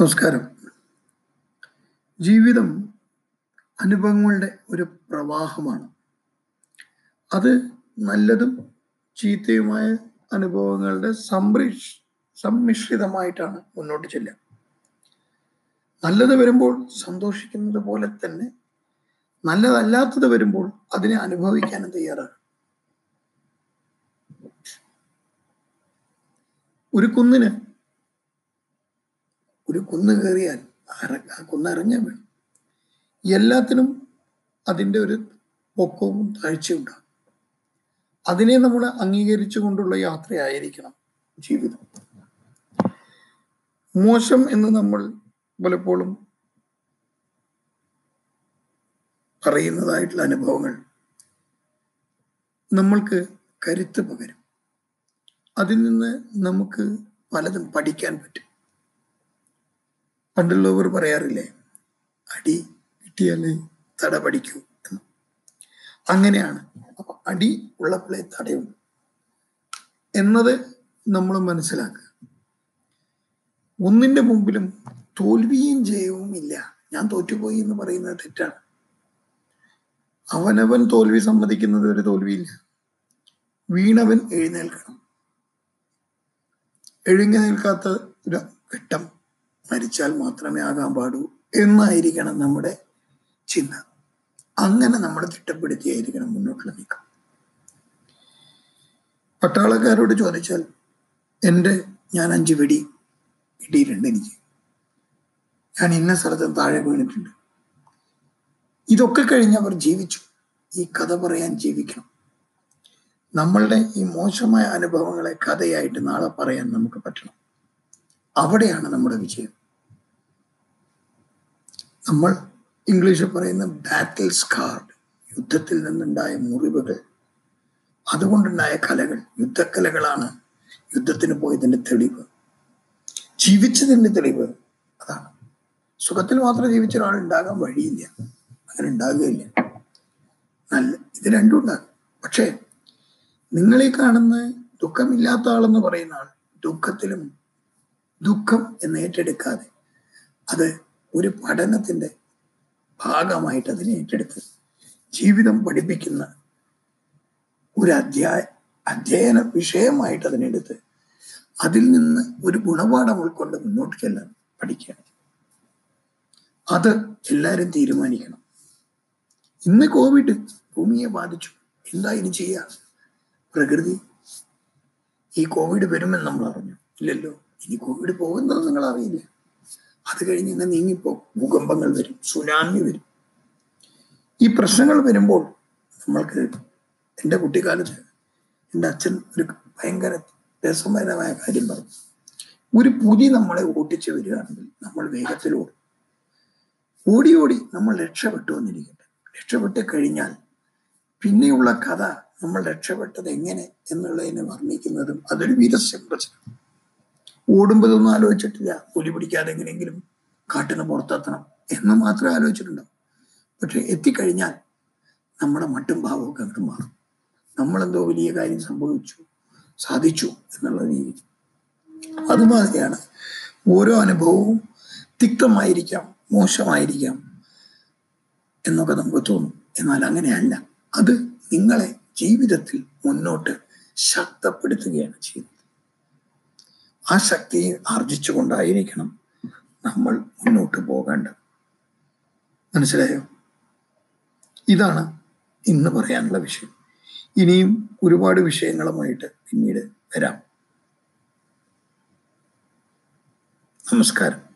നമസ്കാരം. ജീവിതം അനുഭവങ്ങളുടെ ഒരു പ്രവാഹമാണ്. അത് നല്ലതും ചീത്തയുമായ അനുഭവങ്ങളുടെ സംരക്ഷ സമ്മിശ്രിതമായിട്ടാണ് മുന്നോട്ട് ചെല്ലുക. നല്ലത് വരുമ്പോൾ സന്തോഷിക്കുന്നത് പോലെ തന്നെ നല്ലതല്ലാത്തത് വരുമ്പോൾ അതിനെ അനുഭവിക്കാനും തയ്യാറാണ്. ഒരു കുന്നിന് കുന്ന് കയറിയാൽ ആ കുന്ന് ഇറങ്ങാൻ വേണം. എല്ലാത്തിനും അതിന്റെ ഒരു പൊക്കവും താഴ്ചയും ഉണ്ടാകും. അതിനെ നമ്മൾ അംഗീകരിച്ചുകൊണ്ടുള്ള യാത്രയായിരിക്കണം ജീവിതം. മോശം എന്ന് നമ്മൾ പലപ്പോഴും പറയുന്നതായിട്ടുള്ള അനുഭവങ്ങൾ നമ്മൾക്ക് കരുത്ത് പകരും. അതിൽ നിന്ന് നമുക്ക് പലതും പഠിക്കാൻ പറ്റും. പണ്ടുള്ളവർ പറയാറില്ലേ അടി കിട്ടിയാലേ തട പഠിക്കൂ എന്ന്. അങ്ങനെയാണ്. അപ്പൊ അടി ഉള്ളപ്പോഴേ തടയുള്ളൂ എന്നത് നമ്മൾ മനസ്സിലാക്കുക. ഒന്നിന്റെ മുമ്പിലും തോൽവിയും ജയവും ഇല്ല. ഞാൻ തോറ്റുപോയി എന്ന് പറയുന്നത് തെറ്റാണ്. അവനവൻ തോൽവി സമ്മതിക്കുന്നത് ഒരു തോൽവിയില്ല. വീണവൻ എഴുന്നേൽക്കണം. എഴുങ്ങി നിൽക്കാത്ത ഒരു ഘട്ടം മരിച്ചാൽ മാത്രമേ ആകാൻ പാടൂ എന്നായിരിക്കണം നമ്മുടെ ചിന്ത. അങ്ങനെ നമ്മൾ തിട്ടപ്പെടുത്തിയായിരിക്കണം മുന്നോട്ടുള്ള നീക്കം. പട്ടാളക്കാരോട് ചോദിച്ചാൽ എന്റെ ഞാൻ അഞ്ച് വെടി കിട്ടിയിട്ടുണ്ട് എനിക്ക്. ഞാൻ ഇന്ന സ്ഥലത്ത് താഴെ വീണിട്ടുണ്ട്. ഇതൊക്കെ കഴിഞ്ഞ് അവർ ജീവിച്ചു. ഈ കഥ പറയാൻ ജീവിക്കണം. നമ്മളുടെ ഈ മോശമായ അനുഭവങ്ങളെ കഥയായിട്ട് നാളെ പറയാൻ നമുക്ക് പറ്റണം. അവിടെയാണ് നമ്മുടെ വിജയം. നമ്മൾ ഇംഗ്ലീഷിൽ പറയുന്ന ബാറ്റിൽ സ്കാർഡ് യുദ്ധത്തിൽ നിന്നുണ്ടായ മുറിവുകൾ. അതുകൊണ്ടുണ്ടായ കലകൾ യുദ്ധക്കലകളാണ് യുദ്ധത്തിന് പോയതിന്റെ തെളിവ്. ജീവിച്ചതിന്റെ തെളിവ് അതാണ്. സുഖത്തിൽ മാത്രം ജീവിച്ച ഒരാൾ ഉണ്ടാകാൻ വഴിയില്ല. അങ്ങനെ ഉണ്ടാകുകയില്ല. നല്ല ഇത് രണ്ടും ഉണ്ടാകും. പക്ഷേ നിങ്ങളെ കാണുന്ന ദുഃഖമില്ലാത്ത ആളെന്ന് പറയുന്ന ആൾ ദുഃഖത്തിലും ദുഃഖം എന്ന് ഏറ്റെടുക്കാതെ അത് ഒരു പഠനത്തിന്റെ ഭാഗമായിട്ട് അതിനെ ഏറ്റെടുത്ത് ജീവിതം പഠിപ്പിക്കുന്ന ഒരു അധ്യായ അധ്യയന വിഷയമായിട്ട് അതിനെടുത്ത് അതിൽ നിന്ന് ഒരു ഗുണപാഠം ഉൾക്കൊണ്ട് മുന്നോട്ട് ചെല്ലാൻ അത് എല്ലാവരും തീരുമാനിക്കണം. ഇന്ന് കോവിഡ് ഭൂമിയെ ബാധിച്ചു. എന്താ ഇനി ചെയ്യുക പ്രകൃതി. ഈ കോവിഡ് വരുമെന്ന് നമ്മൾ അറിഞ്ഞു. ഇല്ലല്ലോ. ഇനി കോവിഡ് പോകുന്നത് നിങ്ങൾ അറിയില്ല. അത് കഴിഞ്ഞ് ഇങ്ങനെ നീങ്ങിപ്പോ ഭൂകമ്പങ്ങൾ വരും സുനാമി വരും. ഈ പ്രശ്നങ്ങൾ വരുമ്പോൾ നമ്മൾക്ക് എന്റെ കുട്ടിക്കാലത്ത് എന്റെ അച്ഛൻ ഒരു ഭയങ്കര രസകരമായ കാര്യം പറഞ്ഞു. ഒരു പുലി നമ്മളെ ഓടിച്ചു വരികയാണെങ്കിൽ നമ്മൾ വേഗത്തിൽ ഓടും ഓടി നമ്മൾ രക്ഷപ്പെട്ടു വന്നിരിക്കട്ടെ രക്ഷപ്പെട്ട് കഴിഞ്ഞാൽ പിന്നെയുള്ള കഥ നമ്മൾ രക്ഷപ്പെട്ടത് എങ്ങനെ എന്നുള്ളതിനെ വർണിക്കുന്നതും അതൊരു വീരസ്യംപ്രചനം ഓടുമ്പോഴൊന്നും ആലോചിച്ചിട്ടില്ല. പുലി പിടിക്കാതെ എങ്ങനെയെങ്കിലും കാട്ടിന് പുറത്തെത്തണം എന്ന് മാത്രമേ ആലോചിച്ചിട്ടുണ്ടാവും. പക്ഷെ എത്തിക്കഴിഞ്ഞാൽ നമ്മുടെ മട്ടും ഭാവമൊക്കെ അങ്ങോട്ട് മാറും. നമ്മളെന്തോ വലിയ കാര്യം സംഭവിച്ചു സാധിച്ചു എന്നുള്ള രീതി അതുമാതിരിയാണ് ഓരോ അനുഭവവും തിക്തമായിരിക്കാം മോശമായിരിക്കാം എന്നൊക്കെ നമുക്ക് തോന്നും. എന്നാൽ അങ്ങനെയല്ല. അത് നിങ്ങളെ ജീവിതത്തിൽ മുന്നോട്ട് ശക്തപ്പെടുത്തുകയാണ് ചെയ്യുന്നത്. ആ ശക്തി ആർജിച്ചുകൊണ്ടായിരിക്കണം നമ്മൾ മുന്നോട്ട് പോകേണ്ടത്. മനസ്സിലായോ? ഇതാണ് ഇന്ന് പറയാനുള്ള വിഷയം. ഇനിയും ഒരുപാട് വിഷയങ്ങളുമായിട്ട് പിന്നീട് വരാം. നമസ്കാരം.